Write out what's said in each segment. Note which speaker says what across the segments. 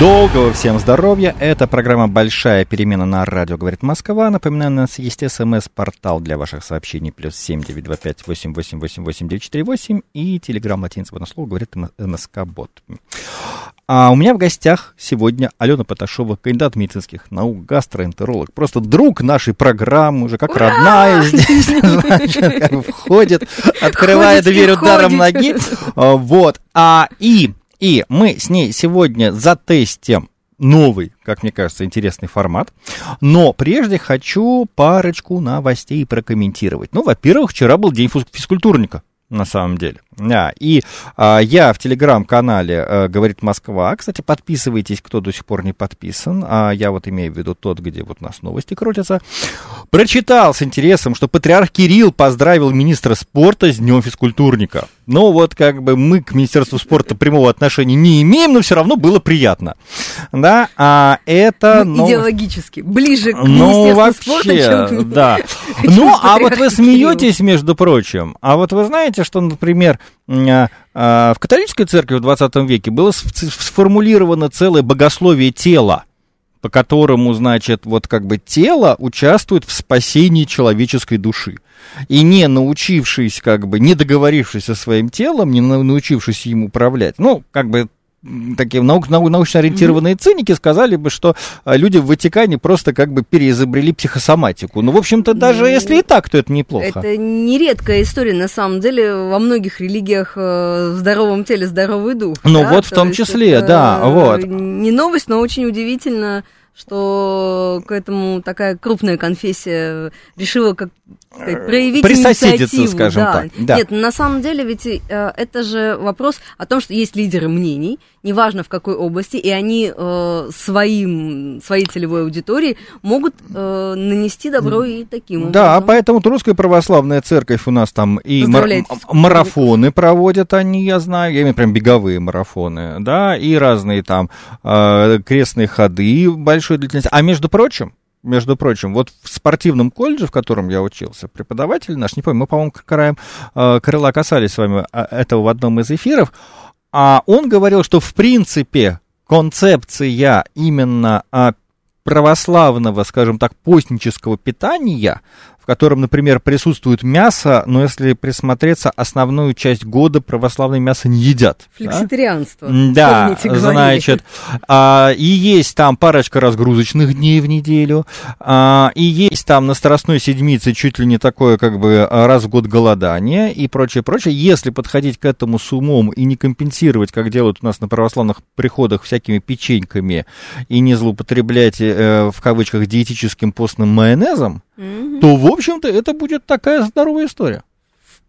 Speaker 1: Долгого всем здоровья. Это программа «Большая перемена» на радио «Говорит Москва». Напоминаю, у нас есть смс-портал для ваших сообщений плюс семь девять два пять восемь восемь восемь восемь девять четыре восемь и телеграмм латинского на слово «Говорит МСК-бот». А у меня в гостях сегодня Алена Поташова, кандидат медицинских наук, гастроэнтеролог. Просто друг нашей программы, уже как Ура! родная здесь, значит, входит, открывает дверь ударом ноги. А, вот. А, и и мы с ней сегодня затестим новый, как мне кажется, интересный формат. Но прежде хочу парочку новостей прокомментировать. Ну, во-первых, вчера был день физкультурника на самом деле. Да, и а, я в телеграм-канале а, «Говорит Москва». Кстати, подписывайтесь, кто до сих пор не подписан. А я вот имею в виду тот, где вот у нас новости крутятся. Прочитал с интересом, что патриарх Кирилл поздравил министра спорта с Днем физкультурника. Ну, вот как бы мы к Министерству спорта прямого отношения не имеем, но все равно было приятно. Да, а это...
Speaker 2: Ну, идеологически, ближе к
Speaker 1: ну, Министерству вообще, спорта, чем Да. Ну, а вот вы смеетесь, между прочим. А вот вы знаете, что, например, а, а, в католической церкви в 20 веке было сформулировано целое богословие тела, по которому, значит, вот как бы тело участвует в спасении человеческой души. И не научившись, как бы, не договорившись со своим телом, не научившись им управлять, ну, как бы такие наук, нау, научно ориентированные mm-hmm. циники сказали бы, что а, люди в Ватикане просто как бы переизобрели психосоматику. Ну, в общем-то, даже mm-hmm. если и так, то это неплохо.
Speaker 2: Это нередкая история, на самом деле, во многих религиях э, в здоровом теле здоровый дух.
Speaker 1: Ну, да? вот в том числе, да, вот.
Speaker 2: Не новость, но очень удивительно что к этому такая крупная конфессия решила как сказать, проявить
Speaker 1: Присоседиться, скажем
Speaker 2: да.
Speaker 1: так. Да.
Speaker 2: Нет, на самом деле ведь э, это же вопрос о том, что есть лидеры мнений, неважно в какой области, и они э, своим, своей целевой аудитории могут э, нанести добро и таким образом.
Speaker 1: Да, поэтому Русская Православная Церковь у нас там и мар- марафоны проводят они, я знаю, я имею прям беговые марафоны, да, и разные там э, крестные ходы большой длительности. А между прочим, между прочим, вот в спортивном колледже, в котором я учился, преподаватель наш, не помню, мы, по-моему, краем э, крыла касались с вами а, этого в одном из эфиров, а он говорил, что в принципе концепция именно а, православного, скажем так, постнического питания в котором, например, присутствует мясо, но если присмотреться, основную часть года православное мясо не едят.
Speaker 2: Флекситарианство.
Speaker 1: Да, да значит, а, и есть там парочка разгрузочных дней в неделю, а, и есть там на Страстной Седмице чуть ли не такое, как бы, раз в год голодание и прочее, прочее. Если подходить к этому с умом и не компенсировать, как делают у нас на православных приходах всякими печеньками, и не злоупотреблять, э, в кавычках, диетическим постным майонезом, mm-hmm. то, в общем-то, это будет такая здоровая история.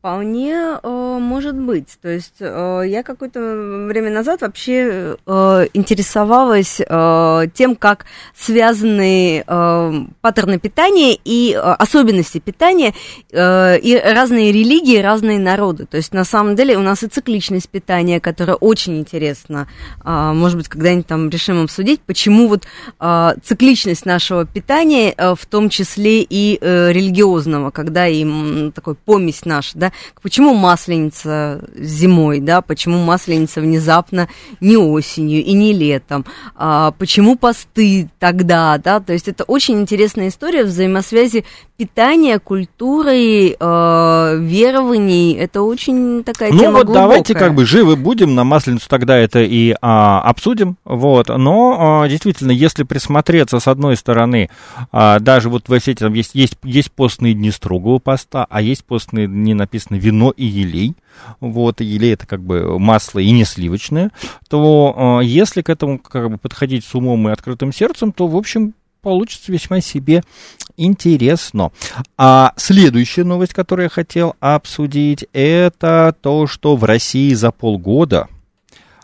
Speaker 2: Вполне э, может быть. То есть э, я какое-то время назад вообще э, интересовалась э, тем, как связаны э, паттерны питания и э, особенности питания э, и разные религии, разные народы. То есть на самом деле у нас и цикличность питания, которая очень интересна. Э, может быть, когда-нибудь там решим обсудить, почему вот э, цикличность нашего питания, э, в том числе и э, религиозного, когда им такой помесь наш, да, Почему масленица зимой, да, почему масленица внезапно не осенью и не летом, а, почему посты тогда, да, то есть это очень интересная история взаимосвязи питания, культуры, э, верований, это очень такая
Speaker 1: ну,
Speaker 2: тема
Speaker 1: вот
Speaker 2: глубокая.
Speaker 1: давайте как бы живы будем, на Масленицу тогда это и а, обсудим, вот, но а, действительно, если присмотреться с одной стороны, а, даже вот в сети там есть, есть, есть постные дни строгого поста, а есть постные дни написано вино и елей, вот, елей это как бы масло и не сливочное, то а, если к этому как бы подходить с умом и открытым сердцем, то, в общем, получится весьма себе интересно. А следующая новость, которую я хотел обсудить, это то, что в России за полгода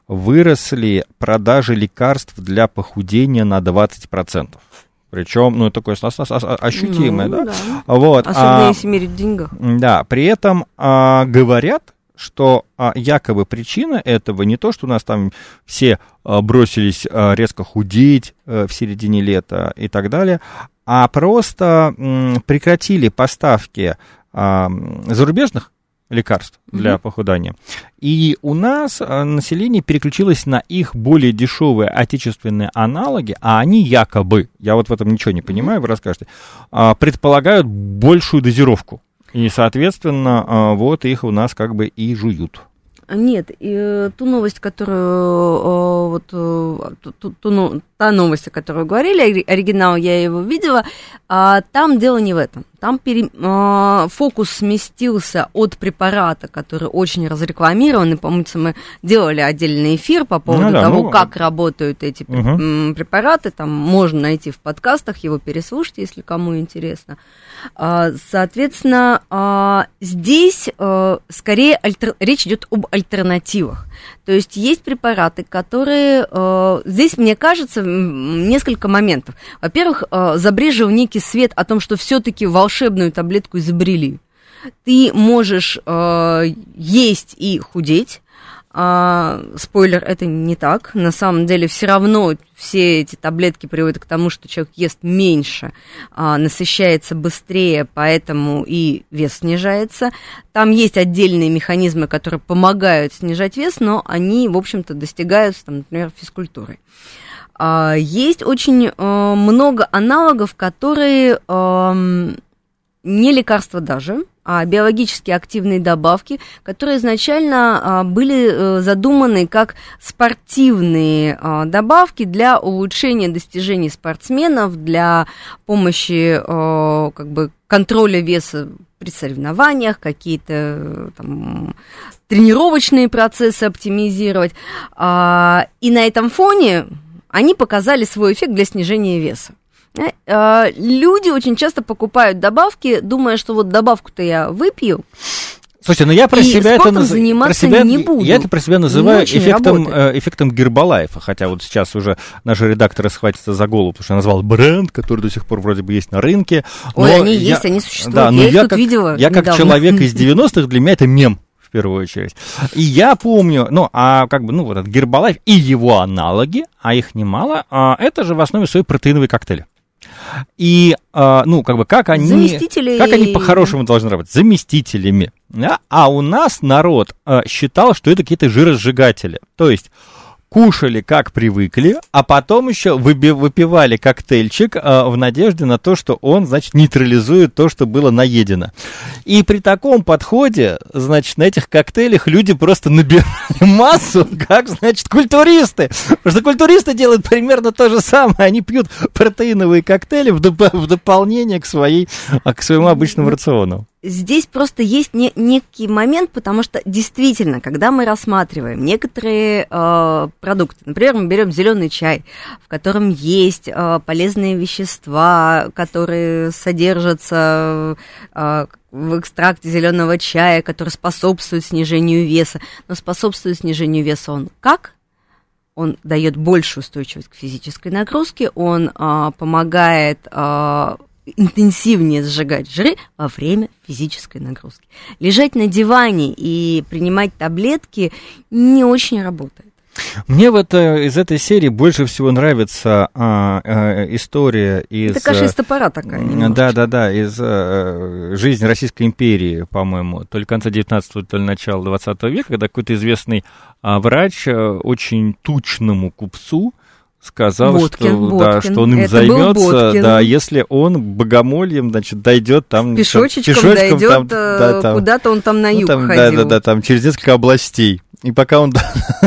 Speaker 1: выросли продажи лекарств для похудения на 20%. Причем, ну, такое ощутимое, ну, да? да.
Speaker 2: Вот, Особенно а, если мерить деньгах.
Speaker 1: Да, при этом а, говорят, что а, якобы причина этого не то, что у нас там все а, бросились а, резко худеть а, в середине лета и так далее, а просто м, прекратили поставки а, зарубежных лекарств для mm-hmm. похудания. И у нас а, население переключилось на их более дешевые отечественные аналоги, а они якобы, я вот в этом ничего не понимаю, вы расскажете, а, предполагают большую дозировку. И, соответственно, а, вот их у нас как бы и жуют.
Speaker 2: Нет, и, э, ту новость, которую э, вот э, ту, ту, ну, та новость, о которой говорили, оригинал я его видела, а, там дело не в этом. Там пере, а, фокус сместился от препарата, который очень разрекламирован, и, помню, мы делали отдельный эфир по поводу ну, да, того, ну, как работают эти угу. препараты, там можно найти в подкастах, его переслушать, если кому интересно. А, соответственно, а, здесь скорее альтер... речь идет об альтернативах. То есть есть препараты, которые... Здесь, мне кажется, несколько моментов. Во-первых, забрежил некий свет о том, что все-таки волшебную таблетку изобрели. Ты можешь есть и худеть, а, спойлер, это не так. На самом деле все равно все эти таблетки приводят к тому, что человек ест меньше, а, насыщается быстрее, поэтому и вес снижается. Там есть отдельные механизмы, которые помогают снижать вес, но они, в общем-то, достигаются, там, например, физкультурой. А, есть очень а, много аналогов, которые а, не лекарства даже, а биологически активные добавки, которые изначально а, были а, задуманы как спортивные а, добавки для улучшения достижений спортсменов, для помощи а, как бы контроля веса при соревнованиях, какие-то там, тренировочные процессы оптимизировать. И на этом фоне они показали свой эффект для снижения веса. Э, а, люди очень часто покупают добавки, думая, что вот добавку-то я выпью.
Speaker 1: Слушайте, ну я про
Speaker 2: и
Speaker 1: себя
Speaker 2: это наз... про себя, не буду.
Speaker 1: Я это про себя называю эффектом, э, эффектом Гербалайфа, хотя вот сейчас уже наши редакторы схватятся за голову, потому что я назвал бренд, который до сих пор вроде бы есть на рынке.
Speaker 2: Ой, они я... есть, они существуют. Да, но
Speaker 1: я,
Speaker 2: я
Speaker 1: как,
Speaker 2: видела
Speaker 1: Я как человек из 90-х, для меня это мем в первую очередь. И я помню, ну, а как бы, ну, вот этот Гербалайф и его аналоги, а их немало, а это же в основе своей протеиновые коктейли. И, э, ну, как бы, как они, как они по-хорошему должны работать? Заместителями. Да? А у нас народ э, считал, что это какие-то жиросжигатели. То есть кушали как привыкли, а потом еще выпивали коктейльчик э, в надежде на то, что он, значит, нейтрализует то, что было наедено. И при таком подходе, значит, на этих коктейлях люди просто набирали массу, как, значит, культуристы. Потому что культуристы делают примерно то же самое. Они пьют протеиновые коктейли в, доп- в дополнение к, своей, к своему обычному рациону
Speaker 2: здесь просто есть не, некий момент, потому что действительно, когда мы рассматриваем некоторые э, продукты, например, мы берем зеленый чай, в котором есть э, полезные вещества, которые содержатся э, в экстракте зеленого чая, который способствует снижению веса. Но способствует снижению веса он как? Он дает большую устойчивость к физической нагрузке, он э, помогает э, интенсивнее сжигать жиры во время физической нагрузки. Лежать на диване и принимать таблетки не очень работает.
Speaker 1: Мне вот э, из этой серии больше всего нравится а, а, история из...
Speaker 2: Это каша из топора такая.
Speaker 1: Да-да-да, из а, жизни Российской империи, по-моему, то ли конца 19 то ли начала 20 века, когда какой-то известный а, врач а, очень тучному купцу сказал, Боткин, что, Боткин. Да, что он им Это займется, да, если он богомольем, значит, дойдет там...
Speaker 2: Пешочечком, пешочком дойдет, там, да, там, куда-то он там на ну, юг ну, там, ходил.
Speaker 1: Да, да, да, там через несколько областей. И пока он до,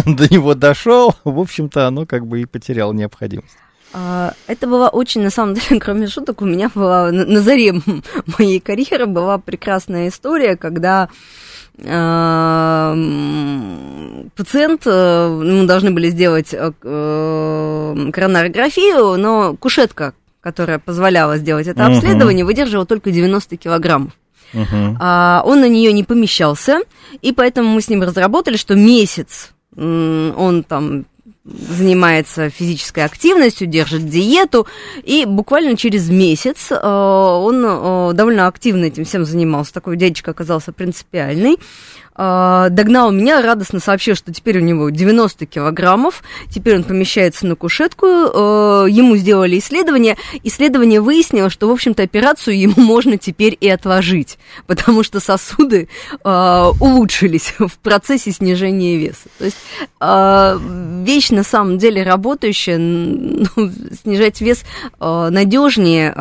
Speaker 1: до него дошел, в общем-то, оно как бы и потеряло необходимость.
Speaker 2: А, это была очень, на самом деле, кроме шуток, у меня была на заре моей карьеры была прекрасная история, когда пациент, э, мы должны были сделать э, коронарографию, но кушетка которая позволяла сделать это обследование, выдерживала только 90 килограммов. А, он на нее не помещался, и поэтому мы с ним разработали, что месяц он там занимается физической активностью, держит диету, и буквально через месяц э, он э, довольно активно этим всем занимался. Такой дядечка оказался принципиальный. А, догнал меня, радостно сообщил, что теперь у него 90 килограммов, теперь он помещается на кушетку, а, ему сделали исследование, исследование выяснило, что, в общем-то, операцию ему можно теперь и отложить, потому что сосуды а, улучшились в процессе снижения веса. То есть вещь на самом деле работающая, ну, снижать вес надежнее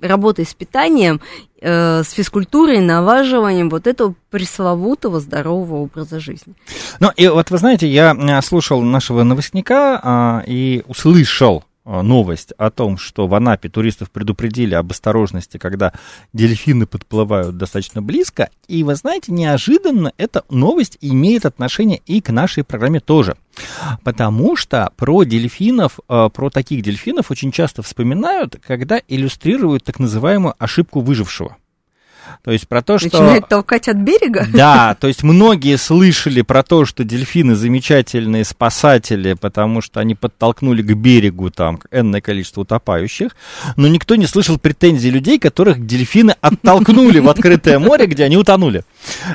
Speaker 2: работой с питанием Э, с физкультурой, налаживанием вот этого пресловутого здорового образа жизни.
Speaker 1: Ну, и вот вы знаете, я э, слушал нашего новостника а, и услышал новость о том, что в Анапе туристов предупредили об осторожности, когда дельфины подплывают достаточно близко. И вы знаете, неожиданно эта новость имеет отношение и к нашей программе тоже. Потому что про дельфинов, а, про таких дельфинов очень часто вспоминают, когда иллюстрируют так называемую ошибку выжившего. То есть про то, что...
Speaker 2: Начинает толкать от берега?
Speaker 1: Да, то есть многие слышали про то, что дельфины замечательные спасатели, потому что они подтолкнули к берегу там энное количество утопающих, но никто не слышал претензий людей, которых дельфины оттолкнули в открытое море, где они утонули.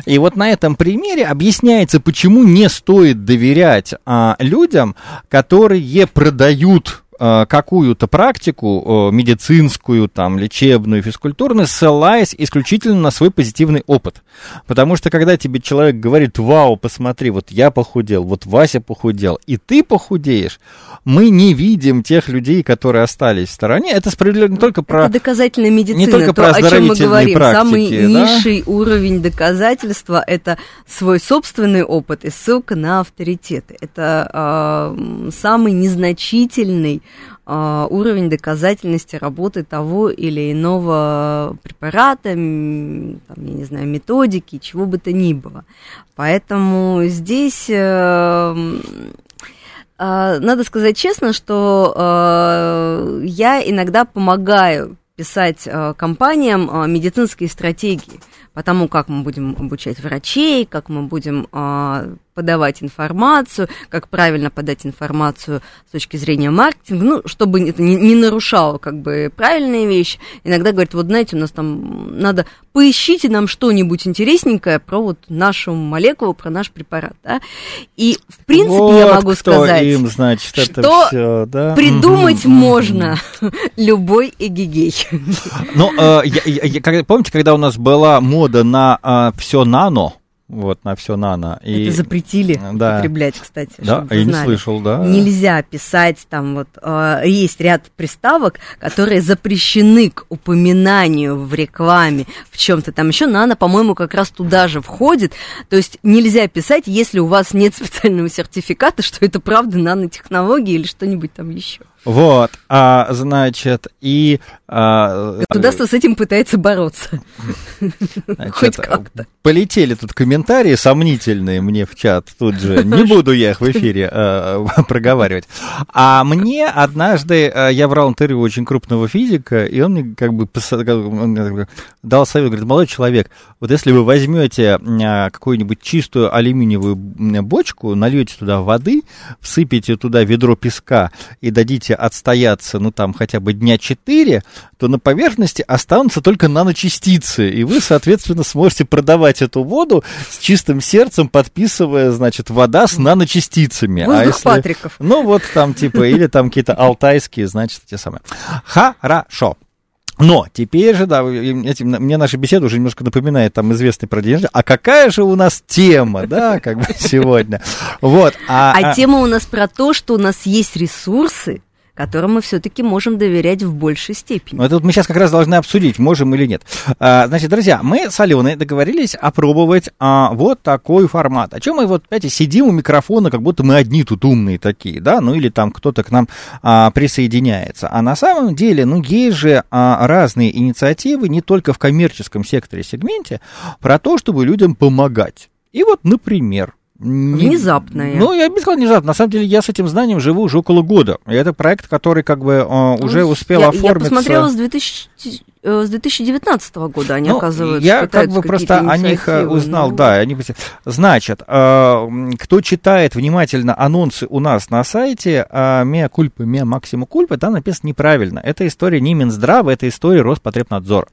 Speaker 1: И вот на этом примере объясняется, почему не стоит доверять а, людям, которые продают какую-то практику э, медицинскую, там, лечебную, физкультурную, ссылаясь исключительно на свой позитивный опыт. Потому что когда тебе человек говорит, вау, посмотри, вот я похудел, вот Вася похудел, и ты похудеешь, мы не видим тех людей, которые остались в стороне. Это справедливо не только про...
Speaker 2: Это доказательная медицина, не только то, про о чем мы говорим. Практики, Самый да? низший уровень доказательства – это свой собственный опыт и ссылка на авторитеты. Это э, самый незначительный а, уровень доказательности работы того или иного препарата, там, я не знаю, методики, чего бы то ни было. Поэтому здесь э, э, надо сказать честно, что э, я иногда помогаю писать компаниям медицинские стратегии по тому, как мы будем обучать врачей, как мы будем подавать информацию, как правильно подать информацию с точки зрения маркетинга, ну, чтобы это не, не нарушало как бы правильные вещи. Иногда говорят, вот знаете, у нас там надо, поищите нам что-нибудь интересненькое про вот нашу молекулу, про наш препарат, да. И, в принципе, вот я могу сказать,
Speaker 1: им, значит, это
Speaker 2: что все, да? придумать mm-hmm. можно любой эгигей.
Speaker 1: Ну, э, я, я, я, помните, когда у нас была мода на э, все нано, вот, на все нано.
Speaker 2: И... Это запретили да. употреблять, кстати.
Speaker 1: Да, я не слышал, да.
Speaker 2: Нельзя писать там вот, э, есть ряд приставок, которые запрещены к упоминанию в рекламе, в чем-то там еще. Нано, по-моему, как раз туда же входит. То есть нельзя писать, если у вас нет специального сертификата, что это правда нанотехнологии или что-нибудь там еще.
Speaker 1: Вот, а, значит, и... А,
Speaker 2: Государство с этим пытается бороться.
Speaker 1: Значит, Хоть как-то. Полетели тут комментарии сомнительные мне в чат тут же. Не буду я их в эфире а, проговаривать. А мне однажды, а, я брал интервью очень крупного физика, и он мне как бы он дал совет, говорит, молодой человек, вот если вы возьмете а, какую-нибудь чистую алюминиевую бочку, нальете туда воды, всыпете туда ведро песка и дадите отстояться, ну, там, хотя бы дня 4, то на поверхности останутся только наночастицы, и вы, соответственно, сможете продавать эту воду с чистым сердцем, подписывая, значит, вода с наночастицами.
Speaker 2: Воздух а если, Патриков.
Speaker 1: Ну, вот там, типа, или там какие-то алтайские, значит, те самые. Хорошо. Но теперь же, да, этим, мне наша беседа уже немножко напоминает там известный про день А какая же у нас тема, да, как бы сегодня? Вот.
Speaker 2: А, а, а тема у нас про то, что у нас есть ресурсы, которым мы все-таки можем доверять в большей степени.
Speaker 1: Ну, это вот мы сейчас как раз должны обсудить, можем или нет. А, значит, друзья, мы с Аленой договорились опробовать а, вот такой формат. О чем мы вот, опять сидим у микрофона, как будто мы одни тут умные такие, да, ну или там кто-то к нам а, присоединяется. А на самом деле, ну, есть же а, разные инициативы, не только в коммерческом секторе, сегменте, про то, чтобы людям помогать. И вот, например,
Speaker 2: Внезапное.
Speaker 1: Ну, я бы сказал внезапно. На самом деле, я с этим знанием живу уже около года. И это проект, который как бы э, уже ну, успел
Speaker 2: я,
Speaker 1: оформиться.
Speaker 2: Я посмотрела с 2000 э, с 2019 года они, ну, оказываются,
Speaker 1: Я как бы просто о них э, узнал, ну... да. Они... Значит, кто читает внимательно анонсы у нас на сайте, Меа Кульпа, Меа Максима Кульпа, там написано неправильно. Это история не Минздрава, это история Роспотребнадзора.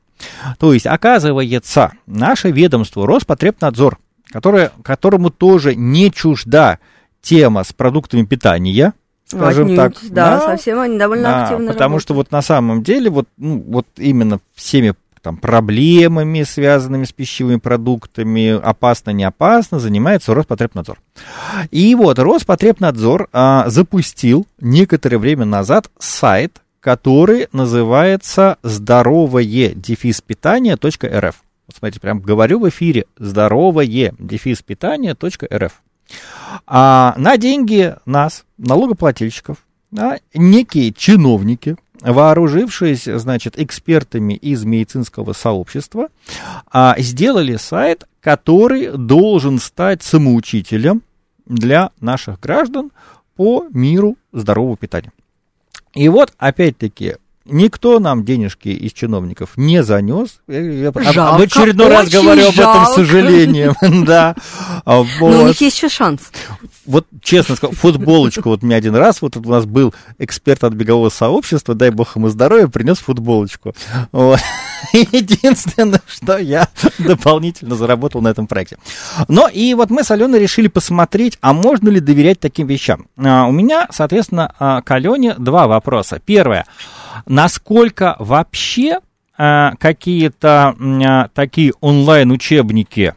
Speaker 1: То есть, оказывается, наше ведомство Роспотребнадзор которое, которому тоже не чужда тема с продуктами питания, скажем Отнюдь, так.
Speaker 2: Да, да, совсем они довольно да, активно
Speaker 1: Потому
Speaker 2: работают.
Speaker 1: что вот на самом деле, вот, ну, вот именно всеми там, проблемами, связанными с пищевыми продуктами, опасно, не опасно, занимается Роспотребнадзор. И вот Роспотребнадзор а, запустил некоторое время назад сайт, который называется здоровое дефис питание.рф. Вот смотрите, прям говорю в эфире здоровое дефис .рф. А на деньги нас, налогоплательщиков, да, некие чиновники, вооружившись, значит, экспертами из медицинского сообщества, а, сделали сайт, который должен стать самоучителем для наших граждан по миру здорового питания. И вот, опять-таки, Никто нам денежки из чиновников не занес.
Speaker 2: Я жалко, в
Speaker 1: очередной раз говорю об этом с сожалением. Да.
Speaker 2: Но у них есть еще шанс.
Speaker 1: Вот честно скажу, футболочку вот мне один раз, вот у нас был эксперт от бегового сообщества, дай бог ему здоровья, принес футболочку. Вот. Единственное, что я дополнительно заработал на этом проекте. Но и вот мы с Аленой решили посмотреть, а можно ли доверять таким вещам. А, у меня, соответственно, а, к Алене два вопроса. Первое насколько вообще а, какие-то а, такие онлайн-учебники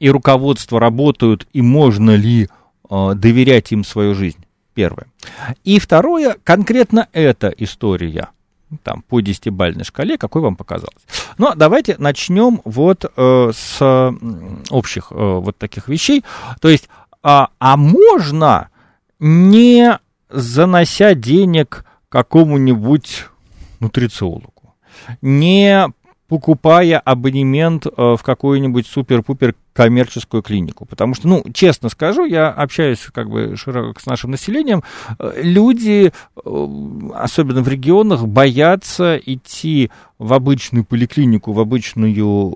Speaker 1: и руководство работают, и можно ли а, доверять им свою жизнь? Первое. И второе, конкретно эта история там, по десятибальной шкале, какой вам показалось. Но давайте начнем вот э, с общих э, вот таких вещей. То есть, а, а можно, не занося денег какому-нибудь нутрициологу, не покупая абонемент э, в какую-нибудь супер-пупер коммерческую клинику. Потому что, ну, честно скажу, я общаюсь как бы широко с нашим населением, э, люди, э, особенно в регионах, боятся идти в обычную поликлинику, в обычную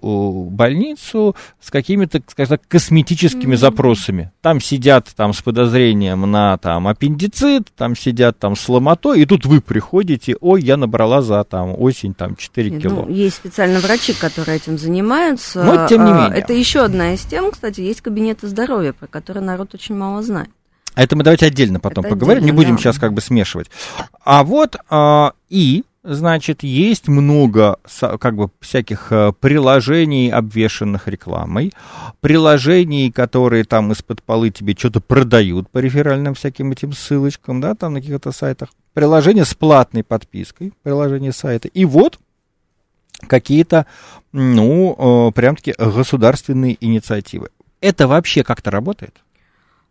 Speaker 1: больницу с какими-то, скажем так, косметическими mm-hmm. запросами. Там сидят там с подозрением на там аппендицит, там сидят там с ломотой, и тут вы приходите, ой, я набрала за там осень там 4 Нет, кило.
Speaker 2: Ну, есть специально врачи, которые этим занимаются.
Speaker 1: Но тем не а, менее.
Speaker 2: Это еще одна из тем, кстати, есть кабинеты здоровья, про которые народ очень мало знает.
Speaker 1: А это мы давайте отдельно потом это поговорим, отдельно, не будем да. сейчас как бы смешивать. А вот а, и значит, есть много как бы всяких э, приложений, обвешенных рекламой, приложений, которые там из-под полы тебе что-то продают по реферальным всяким этим ссылочкам, да, там на каких-то сайтах, приложение с платной подпиской, приложение сайта. И вот какие-то, ну, э, прям-таки государственные инициативы. Это вообще как-то работает?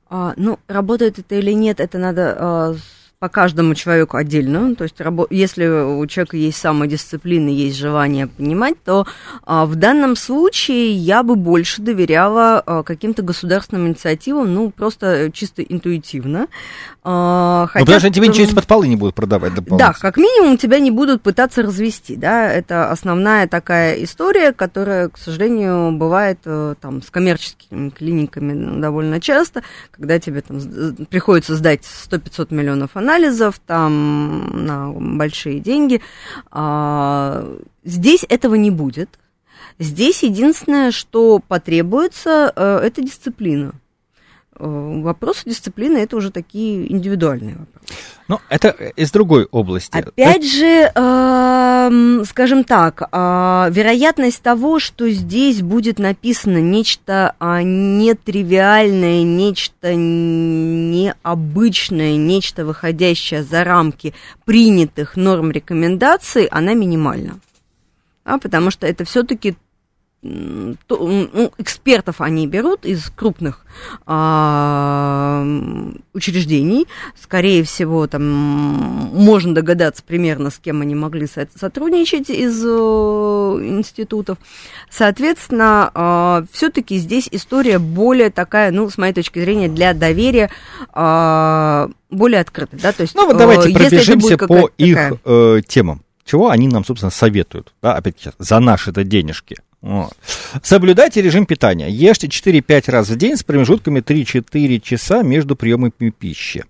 Speaker 2: А, ну, работает это или нет, это надо а, по каждому человеку отдельно. То есть, если у человека есть самодисциплина, есть желание понимать, то а, в данном случае я бы больше доверяла а, каким-то государственным инициативам, ну, просто чисто интуитивно.
Speaker 1: А, хотя, ну, потому что тебе ничего из-под полы не будут продавать.
Speaker 2: Да, как минимум тебя не будут пытаться развести, да, это основная такая история, которая, к сожалению, бывает э, там с коммерческими клиниками довольно часто, когда тебе там приходится сдать 100-500 миллионов анализов, анализов, там на большие деньги. А, здесь этого не будет. Здесь единственное, что потребуется, э, это дисциплина. Э, вопросы дисциплины это уже такие индивидуальные вопросы.
Speaker 1: Ну, это из другой области.
Speaker 2: Опять же, э, скажем так, э, вероятность того, что здесь будет написано нечто э, нетривиальное, нечто необычное, нечто выходящее за рамки принятых норм рекомендаций, она минимальна. А, потому что это все-таки ну, экспертов они берут из крупных а, учреждений. Скорее всего, там можно догадаться примерно, с кем они могли сотрудничать из э, институтов. Соответственно, а, все-таки здесь история более такая, ну, с моей точки зрения, для доверия а, более открытая. Да? То есть,
Speaker 1: ну, вот давайте пробежимся по их э, темам. Чего они нам, собственно, советуют? Да, опять сейчас, за наши-то денежки. Вот. Соблюдайте режим питания. Ешьте 4-5 раз в день с промежутками 3-4 часа между приемами пищи.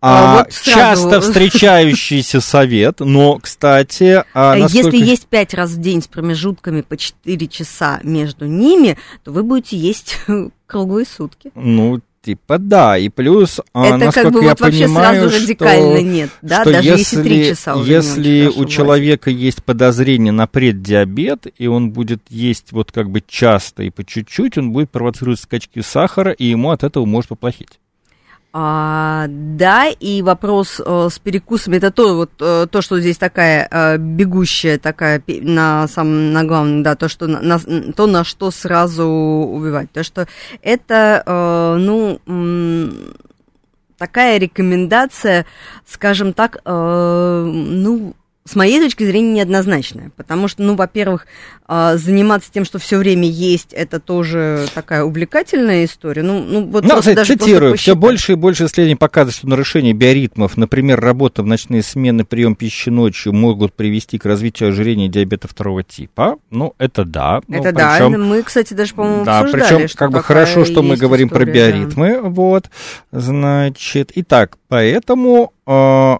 Speaker 1: А, а вот часто встречающийся совет, но, кстати...
Speaker 2: А, а насколько... Если есть 5 раз в день с промежутками по 4 часа между ними, то вы будете есть круглые сутки.
Speaker 1: Ну, Типа да, и плюс,
Speaker 2: а, Это насколько как бы я вот вообще понимаю, сразу радикально что, нет, да,
Speaker 1: что даже если, если 3 часа уже Если у человека есть подозрение на преддиабет, и он будет есть вот как бы часто и по чуть-чуть, он будет провоцировать скачки сахара, и ему от этого может поплохеть.
Speaker 2: А, да, и вопрос э, с перекусами это то, вот, э, то, что здесь такая э, бегущая, такая на самом на главном, да, то, что на, на, то, на что сразу убивать. То, что это, э, ну, м- такая рекомендация, скажем так, э, ну, с моей точки зрения, неоднозначная. Потому что, ну, во-первых, а, заниматься тем, что все время есть, это тоже такая увлекательная история. Ну, ну вот
Speaker 1: ну, кстати, даже цитирую, все больше и больше исследований показывают, что нарушение биоритмов, например, работа в ночные смены, прием пищи ночью могут привести к развитию ожирения и диабета второго типа. Ну, это да.
Speaker 2: Ну, это да, причем, мы, кстати, даже, по-моему,
Speaker 1: да,
Speaker 2: обсуждали,
Speaker 1: причем, как бы хорошо, что мы говорим история, про биоритмы, да. вот, значит, итак, поэтому э,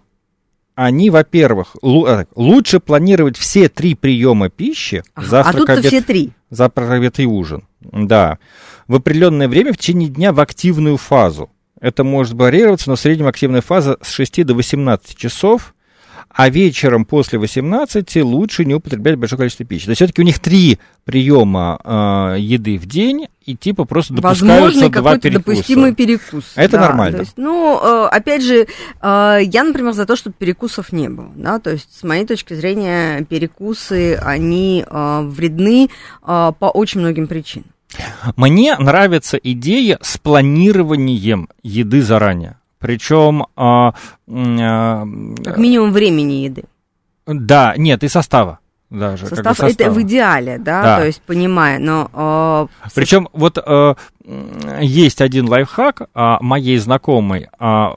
Speaker 1: они, во-первых, э, лучше планировать все три приема пищи,
Speaker 2: ага, завтрак, а обед, все три.
Speaker 1: завтрак, обед и ужин, да, в определенное время в течение дня в активную фазу. Это может варьироваться, но в среднем активная фаза с 6 до 18 часов, а вечером после 18 лучше не употреблять большое количество пищи. То есть все-таки у них три приема э, еды в день, и типа просто допускаются Возможно, два перекуса.
Speaker 2: допустимый перекус.
Speaker 1: Это да, нормально.
Speaker 2: есть, ну, э, опять же, э, я, например, за то, чтобы перекусов не было. Да? То есть, с моей точки зрения, перекусы, они э, вредны по очень многим причинам.
Speaker 1: Мне нравится идея с планированием еды заранее. Причем... А,
Speaker 2: а, как минимум времени еды.
Speaker 1: Да, нет, и состава даже.
Speaker 2: Состав, как бы это в идеале, да, да. то есть понимая, но...
Speaker 1: Э, Причем вот э, есть один лайфхак э, моей знакомой. Э,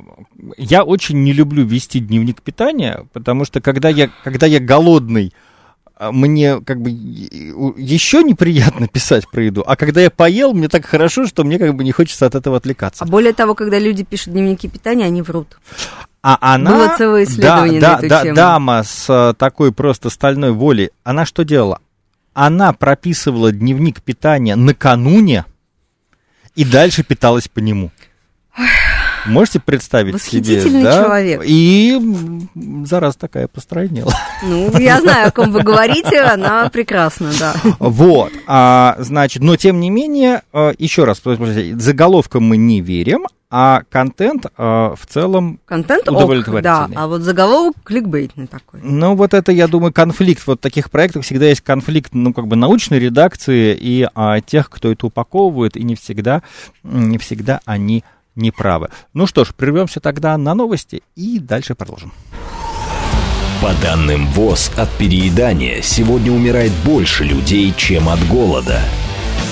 Speaker 1: я очень не люблю вести дневник питания, потому что когда я, когда я голодный, а мне как бы еще неприятно писать про еду, а когда я поел, мне так хорошо, что мне как бы не хочется от этого отвлекаться.
Speaker 2: А более того, когда люди пишут дневники питания, они врут.
Speaker 1: А она,
Speaker 2: Было целое исследование
Speaker 1: да,
Speaker 2: на эту
Speaker 1: да,
Speaker 2: тему.
Speaker 1: дама с а, такой просто стальной волей, она что делала? Она прописывала дневник питания накануне и дальше питалась по нему. Можете представить себе, да?
Speaker 2: человек.
Speaker 1: И за раз такая постройнела.
Speaker 2: Ну, я знаю, о ком вы говорите, она прекрасна, да.
Speaker 1: Вот, а, значит, но тем не менее, а, еще раз, заголовкам мы не верим, а контент э, в целом
Speaker 2: контент удовлетворительный. Ок, да, а вот заголовок кликбейтный такой.
Speaker 1: Ну, вот это, я думаю, конфликт. Вот в таких проектах всегда есть конфликт, ну, как бы научной редакции и а, тех, кто это упаковывает, и не всегда, не всегда они неправы. Ну что ж, прервемся тогда на новости и дальше продолжим.
Speaker 3: По данным ВОЗ, от переедания сегодня умирает больше людей, чем от голода.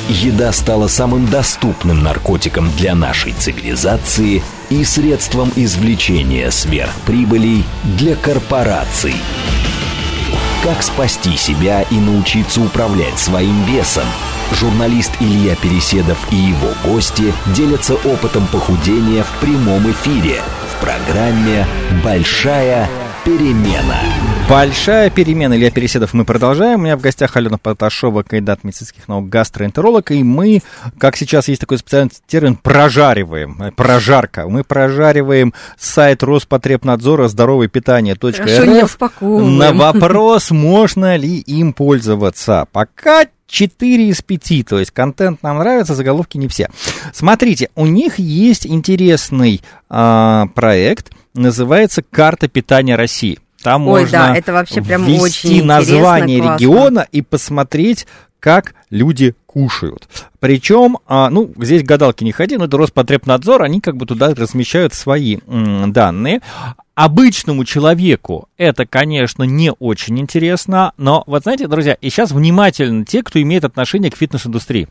Speaker 3: Еда стала самым доступным наркотиком для нашей цивилизации и средством извлечения сверхприбылей для корпораций. Как спасти себя и научиться управлять своим весом – Журналист Илья Переседов и его гости делятся опытом похудения в прямом эфире в программе «Большая перемена».
Speaker 1: Большая перемена. Илья Переседов. Мы продолжаем. У меня в гостях Алена Поташова, кандидат медицинских наук, гастроэнтеролог. И мы, как сейчас есть такой специальный термин, прожариваем. Э, прожарка. Мы прожариваем сайт Роспотребнадзора здоровое питание. На вопрос, можно ли им пользоваться. Пока 4 из 5, то есть контент нам нравится, заголовки не все. Смотрите, у них есть интересный э, проект, называется «Карта питания России». Там Ой, можно да, это вообще прям ввести очень название региона и посмотреть, как люди кушают. Причем, а, ну, здесь гадалки не ходи, но это Роспотребнадзор, они как бы туда размещают свои м, данные. Обычному человеку это, конечно, не очень интересно, но вот знаете, друзья, и сейчас внимательно те, кто имеет отношение к фитнес-индустрии.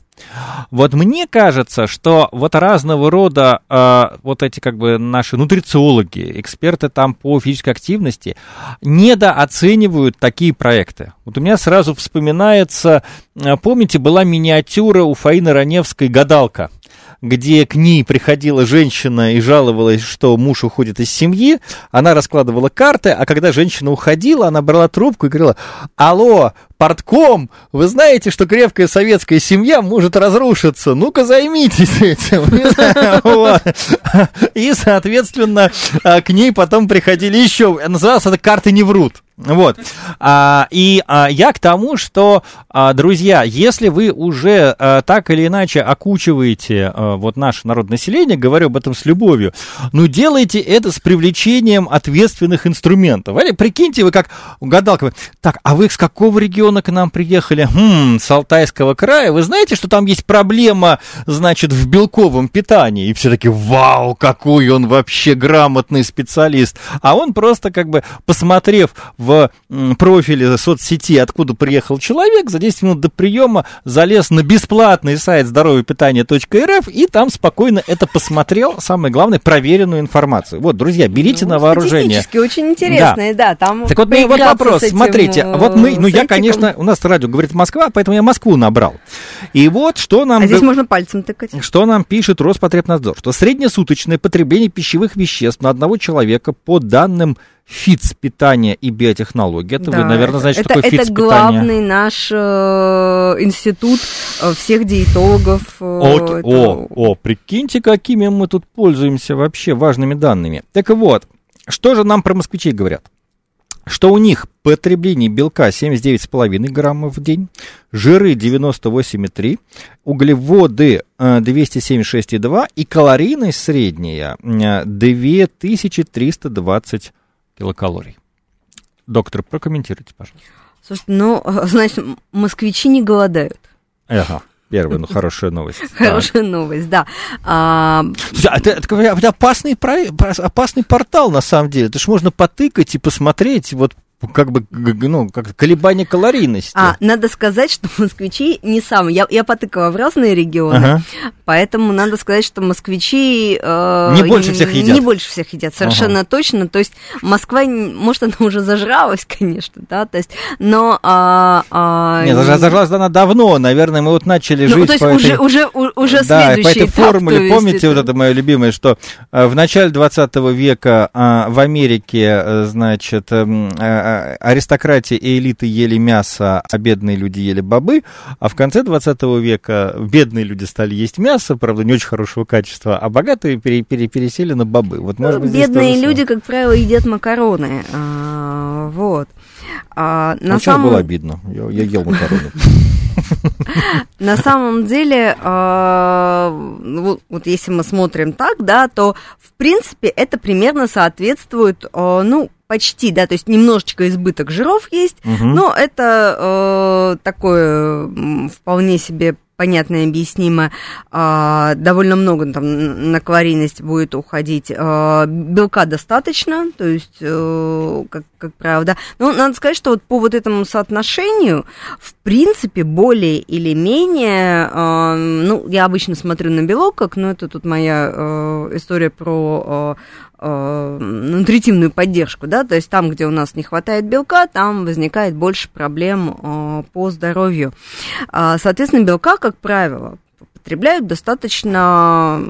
Speaker 1: Вот мне кажется, что вот разного рода э, вот эти как бы наши нутрициологи, эксперты там по физической активности недооценивают такие проекты. Вот у меня сразу вспоминается, э, помните, была миниатюра у Фаины Раневской «Гадалка» где к ней приходила женщина и жаловалась, что муж уходит из семьи, она раскладывала карты, а когда женщина уходила, она брала трубку и говорила, алло, портком, вы знаете, что крепкая советская семья может разрушиться, ну-ка займитесь этим. И, соответственно, а, к ней потом приходили еще, называлось это «Карты не врут». Вот. А, и а, я к тому, что, а, друзья, если вы уже а, так или иначе окучиваете а, вот наше народное население, говорю об этом с любовью, ну делайте это с привлечением ответственных инструментов. Или прикиньте, вы как гадалка, так, а вы с какого региона к нам приехали? Хм, с Алтайского края. Вы знаете, что там есть проблема, значит, в белковом питании? И все таки вау, какой он вообще грамотный специалист. А он просто как бы, посмотрев в профиле соцсети, откуда приехал человек, за 10 минут до приема залез на бесплатный сайт здоровьепитание.рф и там спокойно это посмотрел, самое главное, проверенную информацию. Вот, друзья, берите ну, на вооружение.
Speaker 2: очень интересное, да. да там
Speaker 1: так вот, мне вот вопрос, этим, смотрите, вот мы, ну я, конечно, у нас радио говорит Москва, поэтому я Москву набрал. И вот что нам...
Speaker 2: А здесь можно пальцем тыкать.
Speaker 1: Что нам пишет Роспотребнадзор, что среднесуточное потребление пищевых веществ на одного человека по данным ФИЦ питания и биотехнологии. Это да, вы, наверное, знаете,
Speaker 2: это,
Speaker 1: что такое
Speaker 2: ФИЦ питания. Это главный наш э, институт э, всех диетологов. Э,
Speaker 1: От, это... О, о, прикиньте, какими мы тут пользуемся вообще важными данными. Так вот, что же нам про москвичей говорят? Что у них потребление белка 79,5 граммов в день, жиры 98,3, углеводы 276,2 э, и калорийность средняя 2320 килокалорий. Доктор, прокомментируйте, пожалуйста.
Speaker 2: Слушайте, ну, значит, москвичи не голодают.
Speaker 1: Ага. Первая, ну, хорошая новость.
Speaker 2: Хорошая новость, да. А...
Speaker 1: Это, это, это опасный, опасный портал, на самом деле. Это же можно потыкать и посмотреть, вот как бы, ну, как колебание калорийности.
Speaker 2: А, надо сказать, что москвичи не самые. Я, я потыкала в разные регионы, ага. поэтому надо сказать, что москвичи...
Speaker 1: Э, не больше всех едят.
Speaker 2: Не больше всех едят, совершенно ага. точно. То есть Москва, может, она уже зажралась, конечно, да, то есть, но... А,
Speaker 1: а... Нет, зажралась она давно, наверное, мы вот начали ну, жить
Speaker 2: то есть
Speaker 1: по
Speaker 2: уже,
Speaker 1: этой...
Speaker 2: уже, уже да,
Speaker 1: по этой формуле, помните, вот это мое любимое, что э, в начале 20 века а, в Америке, э, значит, эм, аристократия и элиты ели мясо, а бедные люди ели бобы, а в конце 20 века бедные люди стали есть мясо, правда, не очень хорошего качества, а богатые пере, пере, пересели на бобы. Вот, может быть,
Speaker 2: Бедные люди, как правило, едят макароны. А, вот.
Speaker 1: А, на вот самом... было обидно. Я, я ел макароны.
Speaker 2: На самом деле, а, вот, вот если мы смотрим так, да, то в принципе это примерно соответствует, а, ну, почти, да, то есть немножечко избыток жиров есть, угу. но это э, такое вполне себе понятно и объяснимо, э, довольно много там на калорийность будет уходить. Э, белка достаточно, то есть, э, как, как правило, Но надо сказать, что вот по вот этому соотношению, в принципе, более или менее, э, ну, я обычно смотрю на белок, как, ну, это тут моя э, история про э, э, нутритивную поддержку, да, то есть там, где у нас не хватает белка, там возникает больше проблем э, по здоровью. А, соответственно, белка, как правило, потребляют достаточно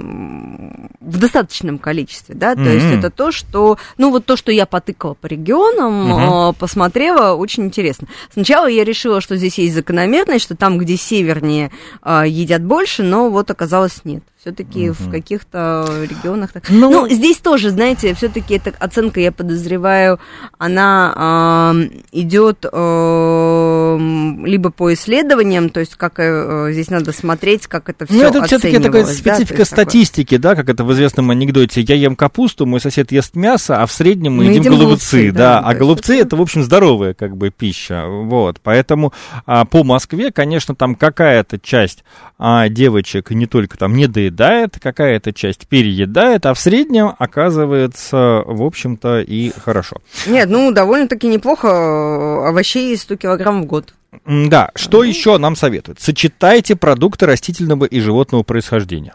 Speaker 2: в достаточном количестве, да, то mm-hmm. есть это то, что, ну вот то, что я потыкала по регионам, mm-hmm. посмотрела, очень интересно. Сначала я решила, что здесь есть закономерность, что там, где севернее, э, едят больше, но вот оказалось нет все-таки угу. в каких-то регионах. Ну, ну, здесь тоже, знаете, все-таки эта оценка, я подозреваю, она э, идет э, либо по исследованиям, то есть как э, здесь надо смотреть, как это все Ну, это
Speaker 1: все-таки такая специфика да, статистики, такое... да, как это в известном анекдоте. Я ем капусту, мой сосед ест мясо, а в среднем мы, мы едим, едим голубцы, голубцы да, да. А голубцы это... это, в общем, здоровая как бы пища, вот. Поэтому а, по Москве, конечно, там какая-то часть а, девочек не только там не доедает, какая-то часть переедает, а в среднем оказывается, в общем-то, и хорошо.
Speaker 2: Нет, ну, довольно-таки неплохо э, овощей 100 килограмм в год.
Speaker 1: Да, что еще нам советуют? Сочетайте продукты растительного и животного происхождения.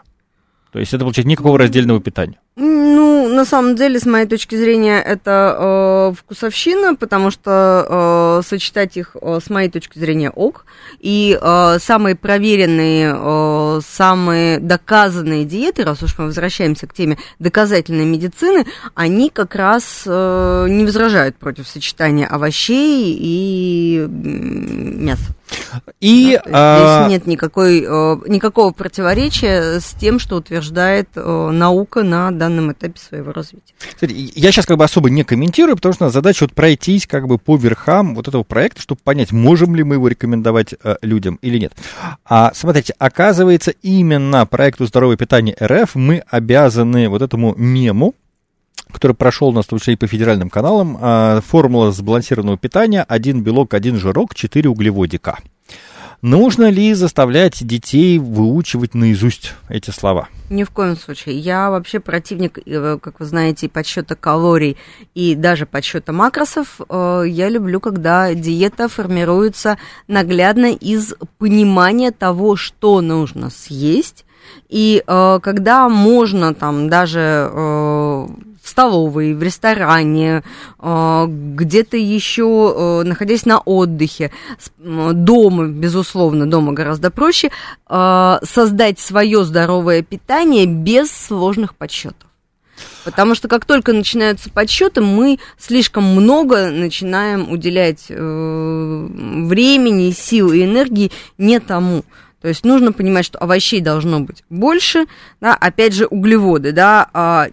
Speaker 1: То есть это, получается, никакого раздельного питания.
Speaker 2: Ну, на самом деле, с моей точки зрения, это э, вкусовщина, потому что э, сочетать их, э, с моей точки зрения, ок. И э, самые проверенные, э, самые доказанные диеты, раз уж мы возвращаемся к теме доказательной медицины, они как раз э, не возражают против сочетания овощей и мяса.
Speaker 1: И
Speaker 2: да, здесь а... нет никакой, э, никакого противоречия с тем, что утверждает э, наука на данном этапе своего развития.
Speaker 1: Кстати, я сейчас как бы особо не комментирую, потому что задача вот пройтись как бы по верхам вот этого проекта, чтобы понять, можем ли мы его рекомендовать э, людям или нет. А смотрите, оказывается, именно проекту «Здоровое питание РФ» мы обязаны вот этому мему, который прошел у нас в том числе и по федеральным каналам, э, формула сбалансированного питания, один белок, один жирок, четыре углеводика. Нужно ли заставлять детей выучивать наизусть эти слова?
Speaker 2: Ни в коем случае. Я вообще противник, э, как вы знаете, подсчета калорий и даже подсчета макросов. Э, я люблю, когда диета формируется наглядно из понимания того, что нужно съесть, и э, когда можно там даже в столовой, в ресторане, э, где-то еще э, находясь на отдыхе, дома, безусловно, дома гораздо проще, э, создать свое здоровое питание без сложных подсчетов. Потому что как только начинаются подсчеты, мы слишком много начинаем уделять э, времени, сил и энергии не тому. То есть нужно понимать, что овощей должно быть больше, да, опять же углеводы, да, а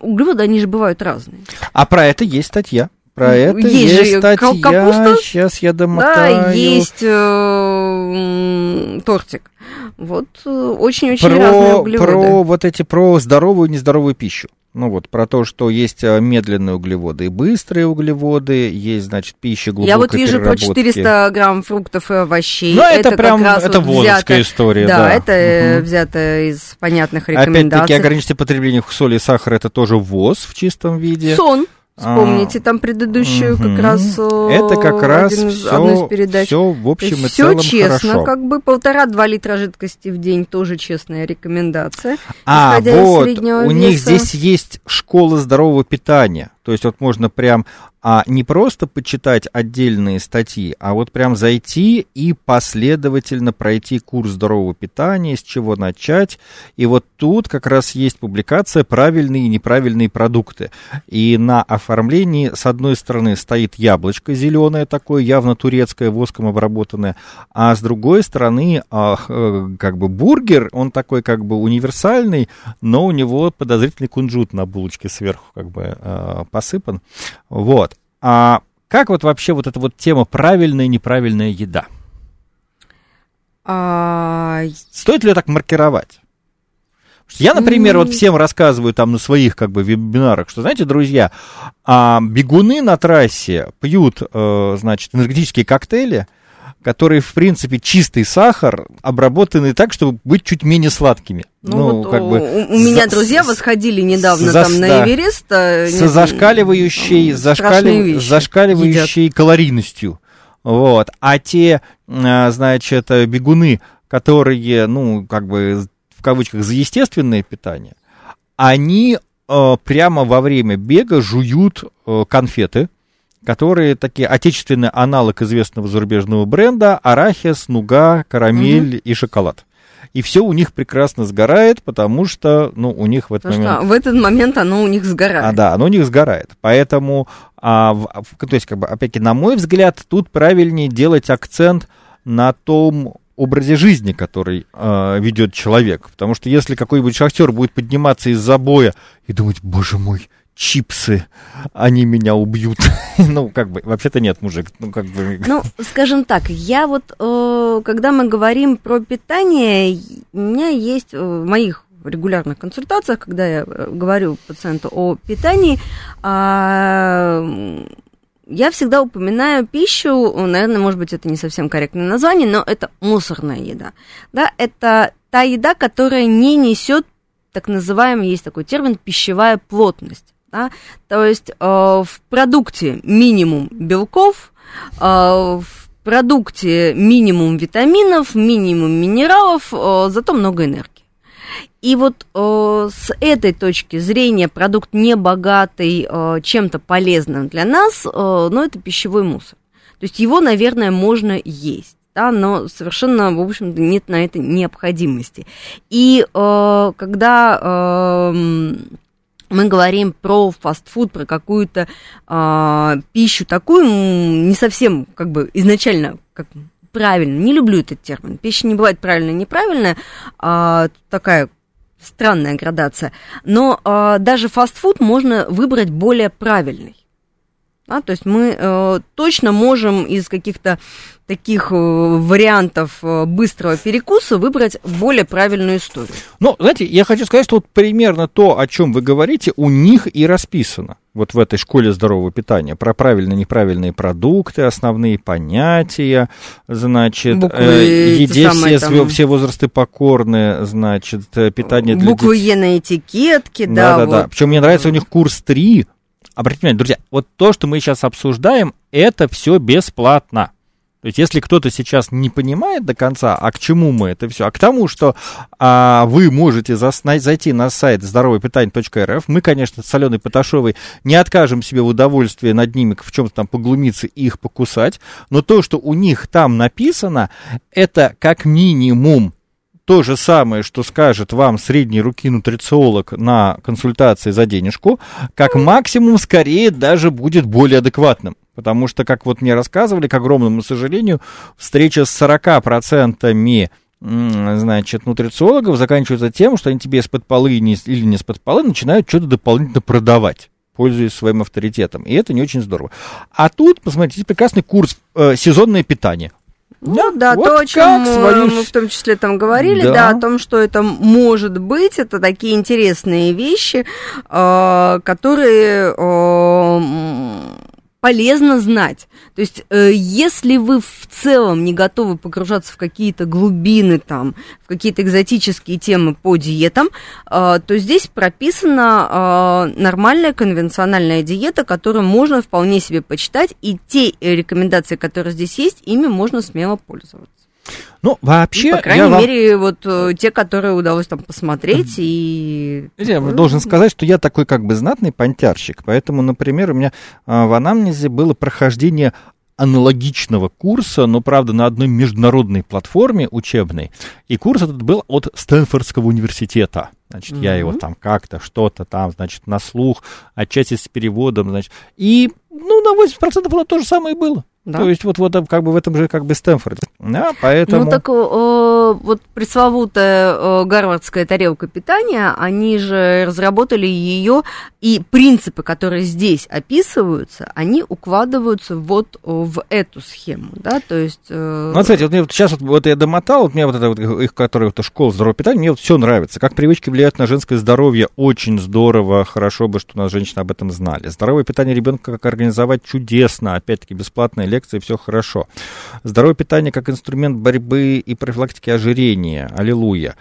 Speaker 2: углеводы, они же бывают разные.
Speaker 1: А про это есть статья. Про это есть, есть статья. Капуста. Сейчас я домотаю.
Speaker 2: Да, есть э, тортик. Вот э, очень-очень разные углеводы.
Speaker 1: Про вот эти, про здоровую и нездоровую пищу. Ну вот, про то, что есть э, медленные углеводы и быстрые углеводы, есть, значит, пища глубокой
Speaker 2: Я вот вижу про 400 грамм фруктов и овощей.
Speaker 1: Ну, это, это прям, как раз это вот взято, история, да.
Speaker 2: Да, это угу. взято из понятных рекомендаций.
Speaker 1: Опять-таки, ограничить потребление соли и сахара, это тоже ВОЗ в чистом виде.
Speaker 2: Сон. Вспомните а, там предыдущую угу. как раз
Speaker 1: это как раз все, одну из передач. Все в общем и
Speaker 2: все
Speaker 1: целом
Speaker 2: честно,
Speaker 1: хорошо.
Speaker 2: как бы полтора-два литра жидкости в день тоже честная рекомендация.
Speaker 1: А вот у них здесь есть школа здорового питания. То есть вот можно прям а не просто почитать отдельные статьи, а вот прям зайти и последовательно пройти курс здорового питания, с чего начать. И вот тут как раз есть публикация «Правильные и неправильные продукты». И на оформлении с одной стороны стоит яблочко зеленое такое, явно турецкое, воском обработанное, а с другой стороны а, э, как бы бургер, он такой как бы универсальный, но у него подозрительный кунжут на булочке сверху как бы а, посыпан. Вот. А как вот вообще вот эта вот тема правильная и неправильная еда? А... Стоит ли ее так маркировать? Я, например, вот всем рассказываю там на своих как бы вебинарах, что, знаете, друзья, а бегуны на трассе пьют, э, значит, энергетические коктейли, которые, в принципе, чистый сахар, обработанный так, чтобы быть чуть менее сладкими.
Speaker 2: Ну, ну вот как у, бы... У, меня за, друзья восходили недавно за, там на Эверест. А,
Speaker 1: с зашкаливающей, зашкалив, зашкаливающей едят. калорийностью. Вот. А те, а, значит, бегуны, которые, ну, как бы, в кавычках, за естественное питание, они э, прямо во время бега жуют э, конфеты, которые такие отечественный аналог известного зарубежного бренда арахис, нуга, карамель угу. и шоколад. И все у них прекрасно сгорает, потому что, ну, у них в этот потому момент...
Speaker 2: в этот момент оно у них сгорает.
Speaker 1: А, да, оно у них сгорает. Поэтому, а, в, то есть, как бы, опять-таки, на мой взгляд, тут правильнее делать акцент на том, образе жизни, который э, ведет человек. Потому что если какой-нибудь шахтер будет подниматься из забоя и думать, боже мой, чипсы, они меня убьют. ну, как бы, вообще-то нет, мужик. Ну, как бы...
Speaker 2: Ну, скажем так, я вот, э, когда мы говорим про питание, у меня есть э, в моих регулярных консультациях, когда я э, говорю пациенту о питании, э, я всегда упоминаю пищу, наверное, может быть, это не совсем корректное название, но это мусорная еда. Да, это та еда, которая не несет так называемый, есть такой термин, пищевая плотность. Да? То есть э, в продукте минимум белков, э, в продукте минимум витаминов, минимум минералов, э, зато много энергии. И вот э, с этой точки зрения продукт не богатый э, чем-то полезным для нас, э, но это пищевой мусор. То есть его, наверное, можно есть. Да, но совершенно, в общем-то, нет на это необходимости. И э, когда э, мы говорим про фастфуд, про какую-то э, пищу такую, не совсем как бы изначально как правильно, не люблю этот термин. Пища не бывает правильная, неправильная, а такая странная градация. Но э, даже фастфуд можно выбрать более правильный. Да, то есть мы э, точно можем из каких-то таких э, вариантов э, быстрого перекуса выбрать более правильную историю.
Speaker 1: Ну, знаете, я хочу сказать, что вот примерно то, о чем вы говорите, у них и расписано. Вот в этой школе здорового питания про правильные неправильные продукты, основные понятия, значит, Буквы, э, еде все, там... все возрасты покорны, значит, э, питание
Speaker 2: для Буквы Е на этикетке,
Speaker 1: да. Да, да, вот. да. Причем мне нравится у них курс 3. Обратите внимание, друзья, вот то, что мы сейчас обсуждаем, это все бесплатно. То есть, если кто-то сейчас не понимает до конца, а к чему мы это все, а к тому, что а, вы можете зас, зайти на сайт здоровойпитание.рф, мы, конечно, с Аленой Поташовой не откажем себе в удовольствии над ними в чем-то там поглумиться и их покусать, но то, что у них там написано, это как минимум то же самое, что скажет вам средний руки нутрициолог на консультации за денежку, как максимум скорее даже будет более адекватным. Потому что, как вот мне рассказывали, к огромному сожалению, встреча с 40% значит, нутрициологов заканчивается тем, что они тебе из-под полы или не из-под полы начинают что-то дополнительно продавать пользуясь своим авторитетом. И это не очень здорово. А тут, посмотрите, прекрасный курс э, сезонное питание.
Speaker 2: Ну да, вот то, о чем свою... мы в том числе там говорили, да. да, о том, что это может быть, это такие интересные вещи, э, которые э, полезно знать. То есть, э, если вы в целом не готовы погружаться в какие-то глубины, там, в какие-то экзотические темы по диетам, э, то здесь прописана э, нормальная конвенциональная диета, которую можно вполне себе почитать, и те рекомендации, которые здесь есть, ими можно смело пользоваться.
Speaker 1: Ну, вообще...
Speaker 2: Ну, по крайней я мере, вам... вот э, те, которые удалось там посмотреть и...
Speaker 1: Я должен сказать, что я такой как бы знатный понтярщик, поэтому, например, у меня а, в анамнезе было прохождение аналогичного курса, но, правда, на одной международной платформе учебной. И курс этот был от Стэнфордского университета. Значит, mm-hmm. я его там как-то, что-то там, значит, на слух, отчасти с переводом, значит. И, ну, на 80% оно то же самое было. Да? То есть вот, вот как бы в этом же как бы Стэнфорде. Да, поэтому...
Speaker 2: Ну так э, вот пресловутая э, гарвардская тарелка питания, они же разработали ее, и принципы, которые здесь описываются, они укладываются вот в эту схему, да, то есть... Э...
Speaker 1: Ну, смотрите, вот, мне вот сейчас вот, вот я домотал, вот мне вот это вот их, которая вот школа здорового питания, мне вот все нравится. Как привычки влияют на женское здоровье, очень здорово, хорошо бы, что у нас женщины об этом знали. Здоровое питание ребенка как организовать чудесно, опять-таки бесплатная лекции, все хорошо. Здоровое питание как инструмент борьбы и профилактики ожирения. Аллилуйя.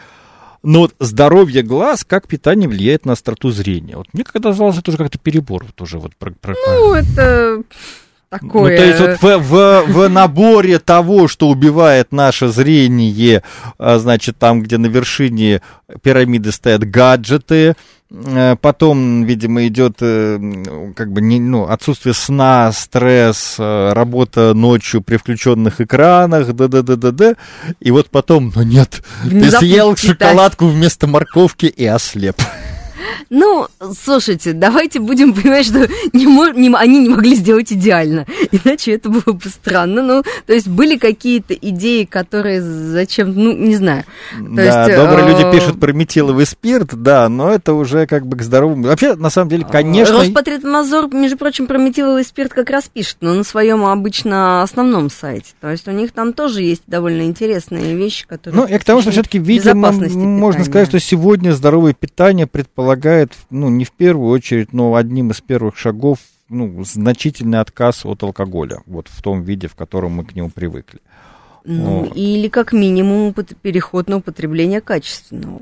Speaker 1: Но вот здоровье глаз, как питание влияет на остроту зрения. Вот мне когда казалось, это уже как-то перебор. Вот уже вот про,
Speaker 2: про... Ну, это такое...
Speaker 1: Ну, то есть вот в, в, в наборе того, что убивает наше зрение, а, значит, там, где на вершине пирамиды стоят гаджеты, потом, видимо, идет э, как бы не, ну, отсутствие сна, стресс, э, работа ночью при включенных экранах, да-да-да-да-да. И вот потом, ну нет, Внезапно ты съел читать. шоколадку вместо морковки и ослеп.
Speaker 2: Ну, слушайте, давайте будем понимать, что не мож, не, они не могли сделать идеально, иначе это было бы странно. Ну, то есть были какие-то идеи, которые зачем, ну, не знаю. То
Speaker 1: да,
Speaker 2: есть,
Speaker 1: добрые
Speaker 2: э,
Speaker 1: люди пишут про метиловый спирт, да, но это уже как бы к здоровому. Вообще, на самом деле, конечно...
Speaker 2: Роспотребнадзор, между прочим, про метиловый спирт как раз пишет, но на своем обычно основном сайте. То есть у них там тоже есть довольно интересные вещи, которые...
Speaker 1: Ну, и к тому, что все-таки, видимо, можно сказать, что сегодня здоровое питание предполагает, ну, не в первую очередь, но одним из первых шагов, ну, значительный отказ от алкоголя, вот в том виде, в котором мы к нему привыкли.
Speaker 2: Ну, вот. или как минимум переход на употребление качественного.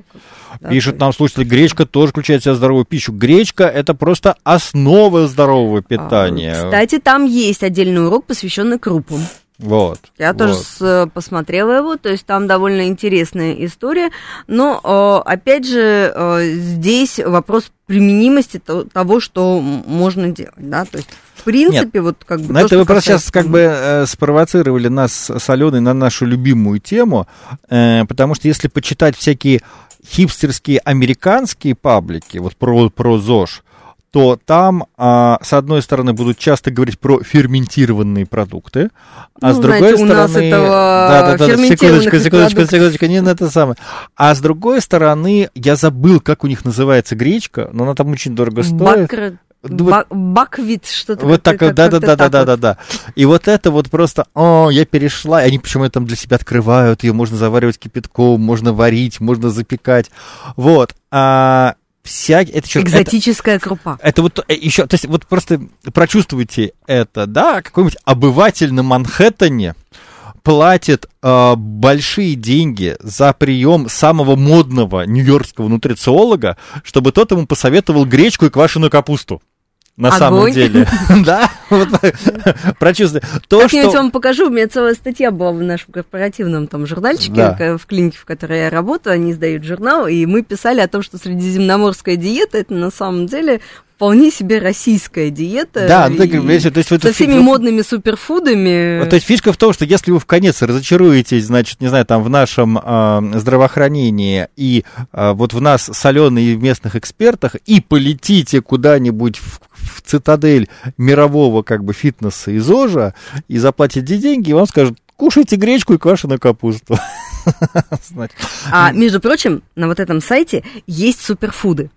Speaker 1: Да, Пишет нам слушатели, гречка тоже включает в себя здоровую пищу. Гречка это просто основа здорового питания.
Speaker 2: А, кстати, там есть отдельный урок, посвященный крупам.
Speaker 1: Вот.
Speaker 2: Я
Speaker 1: вот.
Speaker 2: тоже с, посмотрела его, то есть там довольно интересная история. Но, э, опять же, э, здесь вопрос применимости того, что можно делать, да, то есть в принципе,
Speaker 1: Нет,
Speaker 2: вот как бы...
Speaker 1: На это вы просто сейчас как бы э, спровоцировали нас с Аленой на нашу любимую тему, э, потому что если почитать всякие хипстерские американские паблики, вот про, про ЗОЖ, то там, а, с одной стороны, будут часто говорить про ферментированные продукты, а
Speaker 2: ну,
Speaker 1: с другой
Speaker 2: знаете,
Speaker 1: стороны...
Speaker 2: у нас этого
Speaker 1: да, да, да, секундочку, секундочку, секундочку, не на это самое. А с другой стороны, я забыл, как у них называется гречка, но она там очень дорого стоит.
Speaker 2: Бакр... Бак, баквит, что-то
Speaker 1: Вот так,
Speaker 2: как,
Speaker 1: да, да, да, да, да,
Speaker 2: вот.
Speaker 1: да, да. И вот это вот просто, о, я перешла, и они почему это там для себя открывают, ее можно заваривать кипятком, можно варить, можно запекать, вот. А вся это что
Speaker 2: экзотическая
Speaker 1: это,
Speaker 2: крупа.
Speaker 1: Это вот еще, то есть вот просто прочувствуйте это, да, какой-нибудь обыватель на Манхэттене платит э, большие деньги за прием самого модного нью-йоркского нутрициолога, чтобы тот ему посоветовал гречку и квашеную капусту. На
Speaker 2: Огонь.
Speaker 1: самом деле. Да, вот прочувствуй.
Speaker 2: Как-нибудь вам покажу, у меня целая статья была в нашем корпоративном там журнальчике, в клинике, в которой я работаю, они издают журнал, и мы писали о том, что средиземноморская диета, это на самом деле вполне себе российская диета.
Speaker 1: Да, ну, так,
Speaker 2: и
Speaker 1: понимаете, то есть
Speaker 2: со всеми модными суперфудами.
Speaker 1: То есть фишка в том, что если вы в конец разочаруетесь, значит, не знаю, там в нашем э, здравоохранении и э, вот в нас соленые местных экспертах и полетите куда-нибудь в, в цитадель мирового как бы фитнеса и ЗОЖа и заплатите деньги, и вам скажут, кушайте гречку и квашеную капусту.
Speaker 2: А, между прочим, на вот этом сайте есть суперфуды.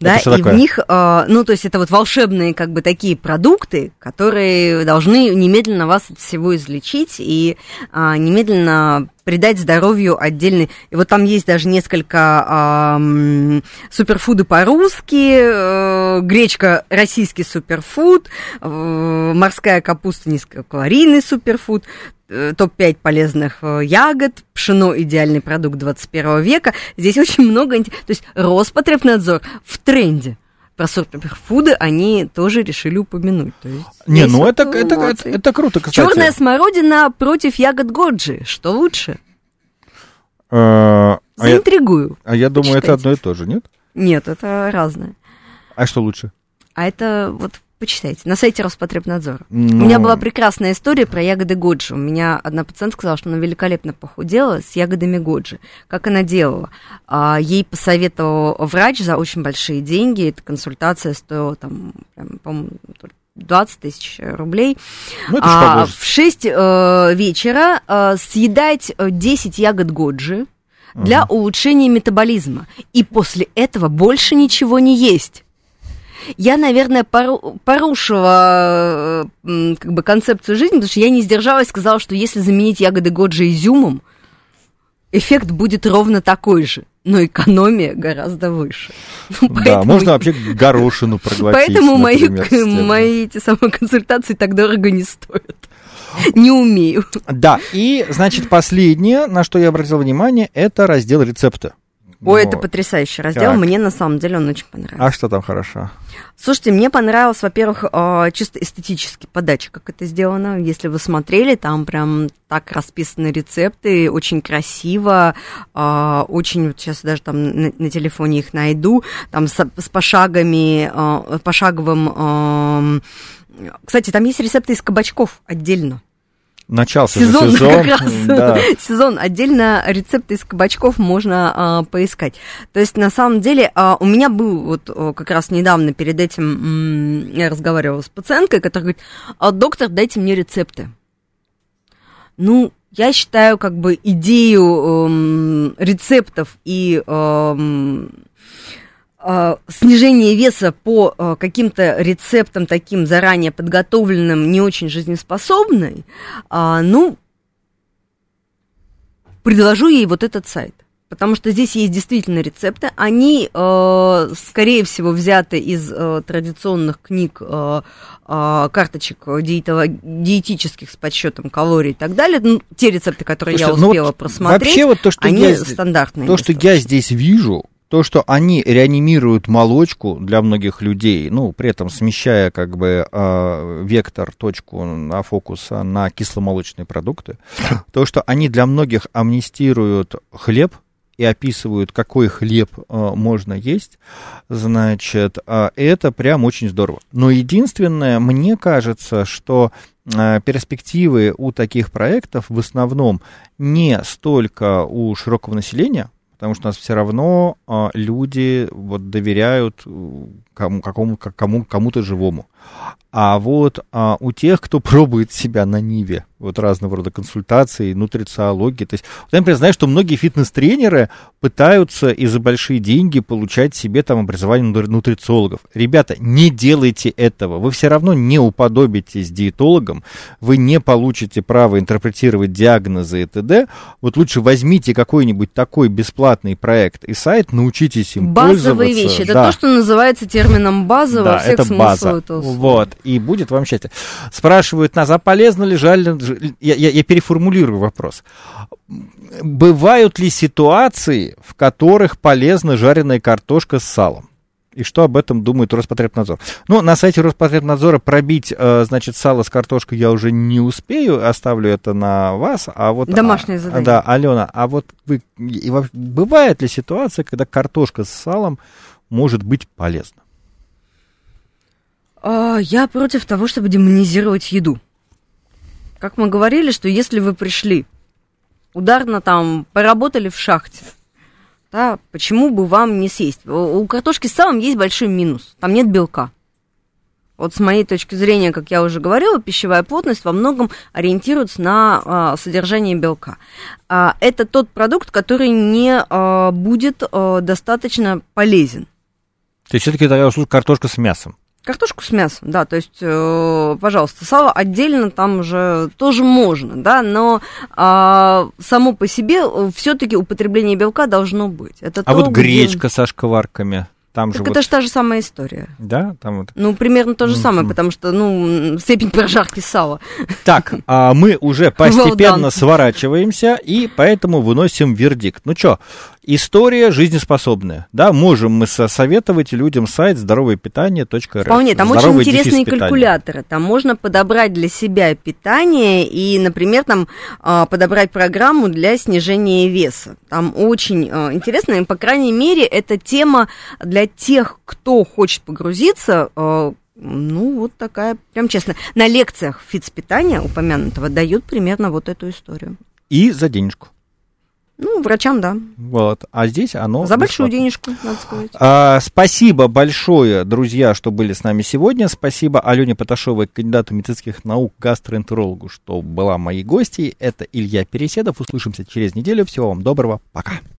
Speaker 2: Да, и
Speaker 1: такое?
Speaker 2: в них, э, ну, то есть это вот волшебные, как бы, такие продукты, которые должны немедленно вас от всего излечить и а, немедленно придать здоровью отдельный. И вот там есть даже несколько ам, суперфуды по-русски, э, гречка российский суперфуд, э, морская капуста низкокалорийный суперфуд, э, топ-5 полезных э, ягод, пшено идеальный продукт 21 века. Здесь очень много... То есть Роспотребнадзор в тренде. Про суперфуды они тоже решили упомянуть. То есть
Speaker 1: Не, ну это, это, это, это круто, кстати.
Speaker 2: Черная смородина против ягод Годжи. Что лучше?
Speaker 1: Э, а, я,
Speaker 2: Заинтригую.
Speaker 1: а я думаю, это
Speaker 2: Почитайте.
Speaker 1: одно и то же, нет?
Speaker 2: Нет, это разное.
Speaker 1: А что лучше?
Speaker 2: А это вот почитайте на сайте Роспотребнадзора.
Speaker 1: Ну,
Speaker 2: У меня была прекрасная история про ягоды Годжи. У меня одна пациентка сказала, что она великолепно похудела с ягодами Годжи. Как она делала? А, ей посоветовал врач за очень большие деньги. Эта консультация стоила там, по-моему, 20 тысяч рублей.
Speaker 1: Ну,
Speaker 2: А, в 6 э, вечера э, съедать э, 10 ягод Годжи для улучшения метаболизма. И после этого больше ничего не есть. Я, наверное, пору- порушила э, как бы концепцию жизни, потому что я не сдержалась, сказала, что если заменить ягоды Годжи изюмом, эффект будет ровно такой же, но экономия гораздо выше. Ну,
Speaker 1: Да, можно вообще горошину проглотить,
Speaker 2: Поэтому мои, мои эти самые консультации так дорого не стоят. Не умею.
Speaker 1: Да, и, значит, последнее, на что я обратил внимание, это раздел рецепта.
Speaker 2: Ой,
Speaker 1: Вот.
Speaker 2: это потрясающий раздел.
Speaker 1: Так.
Speaker 2: Мне на самом деле он очень понравился.
Speaker 1: А что там хорошо?
Speaker 2: Слушайте, мне понравилось, во-первых, э, чисто эстетически подача, как это сделано. Если вы смотрели, там прям так расписаны рецепты, очень красиво, э, очень, вот сейчас даже там на, на телефоне их найду, там с, с пошагами, э, пошаговым... кстати, там есть рецепты из кабачков отдельно.
Speaker 1: Начался
Speaker 2: сезон,
Speaker 1: сезон.
Speaker 2: как раз,
Speaker 1: да.
Speaker 2: сезон. Отдельно рецепты из кабачков можно а, поискать. То есть, на самом деле, а, у меня был вот а, как раз недавно перед этим, я разговаривала с пациенткой, которая говорит, «А, доктор, дайте мне рецепты. Ну, я считаю, как бы идею эм, рецептов и эм, снижение веса по э, каким-то рецептам таким заранее подготовленным, не очень жизнеспособной, а, ну, предложу ей вот этот сайт. Потому что здесь есть действительно рецепты. Они, э, скорее всего, взяты из э, традиционных книг, э, э, карточек диетово- диетических с подсчетом калорий и так далее. Ну, те рецепты, которые я
Speaker 1: Слушай, ну
Speaker 2: успела
Speaker 1: вот
Speaker 2: просмотреть,
Speaker 1: Вообще вот то, что
Speaker 2: они
Speaker 1: я,
Speaker 2: стандартные.
Speaker 1: то, что я здесь вижу, то, что они реанимируют молочку для многих людей, ну, при этом смещая как бы э, вектор, точку на фокуса на кисломолочные продукты, то, что они для многих амнистируют хлеб и описывают, какой хлеб э, можно есть, значит, э, это прям очень здорово. Но единственное, мне кажется, что перспективы у таких проектов в основном не столько у широкого населения, потому что у нас все равно а, люди вот доверяют э, кому, какому, как- кому, кому-то живому. А вот а, у тех, кто пробует себя на Ниве, вот разного рода консультации, нутрициологии, то есть, вот я, например, знаю, что многие фитнес-тренеры пытаются и за большие деньги получать себе там образование нутри- нутрициологов. Ребята, не делайте этого, вы все равно не уподобитесь диетологам, вы не получите право интерпретировать диагнозы и т.д. Вот лучше возьмите какой-нибудь такой бесплатный проект и сайт, научитесь им
Speaker 2: Базовые
Speaker 1: пользоваться.
Speaker 2: вещи. Это
Speaker 1: Да.
Speaker 2: то, что называется термином база во
Speaker 1: Да,
Speaker 2: всех
Speaker 1: это база. Вот, и будет вам счастье. Спрашивают нас, а полезно ли жаль... Я, я- я переформулирую вопрос. Бывают ли ситуации, в которых полезна жареная картошка с салом? И что об этом думает Роспотребнадзор? Ну, на сайте Роспотребнадзора пробить, э, значит, сало с картошкой я уже не успею, оставлю это на вас. А вот,
Speaker 2: Домашнее
Speaker 1: а,
Speaker 2: задание.
Speaker 1: Да, Алена, а вот вы, бывает ли ситуация, когда картошка с салом может быть полезна?
Speaker 2: А, Я против того, чтобы демонизировать еду. Как мы говорили, что если вы пришли, ударно там поработали в шахте, да, почему бы вам не съесть? У картошки с салом есть большой минус. Там нет белка. Вот с моей точки зрения, как я уже говорила, пищевая плотность во многом ориентируется на а, содержание белка. А, это тот продукт, который не а, будет а, достаточно полезен.
Speaker 1: То есть все-таки я услышу картошка с мясом.
Speaker 2: Картошку с мясом, да, то есть, э, пожалуйста, сало отдельно там уже тоже можно, да, но а, само по себе все-таки употребление белка должно быть. Это
Speaker 1: А
Speaker 2: то,
Speaker 1: вот
Speaker 2: где-
Speaker 1: гречка со шкварками, там же
Speaker 2: Так
Speaker 1: вот,
Speaker 2: это же та же самая история.
Speaker 1: да, там вот.
Speaker 2: Ну, примерно то же самое,
Speaker 1: Мгм.
Speaker 2: потому что, ну, степень прожарки сала.
Speaker 1: Так, а мы уже постепенно
Speaker 2: done.
Speaker 1: сворачиваемся и поэтому выносим вердикт. Ну что, история жизнеспособная, да, можем мы советовать людям сайт здоровое-питание.рф.
Speaker 2: Вполне, там очень
Speaker 1: Здоровый
Speaker 2: интересные калькуляторы. Там можно подобрать для себя питание и, например, там а, подобрать программу для снижения веса. Там очень а, интересно, и, по крайней мере, эта тема для тех, кто хочет погрузиться. а, ну, вот такая, прям честно. На лекциях фитспитания упомянутого дают примерно вот эту историю.
Speaker 1: И за денежку.
Speaker 2: Ну, врачам, да.
Speaker 1: Вот. А здесь оно...
Speaker 2: За большую
Speaker 1: бесплатно.
Speaker 2: денежку, надо сказать.
Speaker 1: А, спасибо большое, друзья, что были с нами сегодня. Спасибо Алене Поташовой, кандидату медицинских наук, гастроэнтерологу, что была моей гостьей. Это Илья Переседов. Услышимся через неделю. Всего вам доброго. Пока.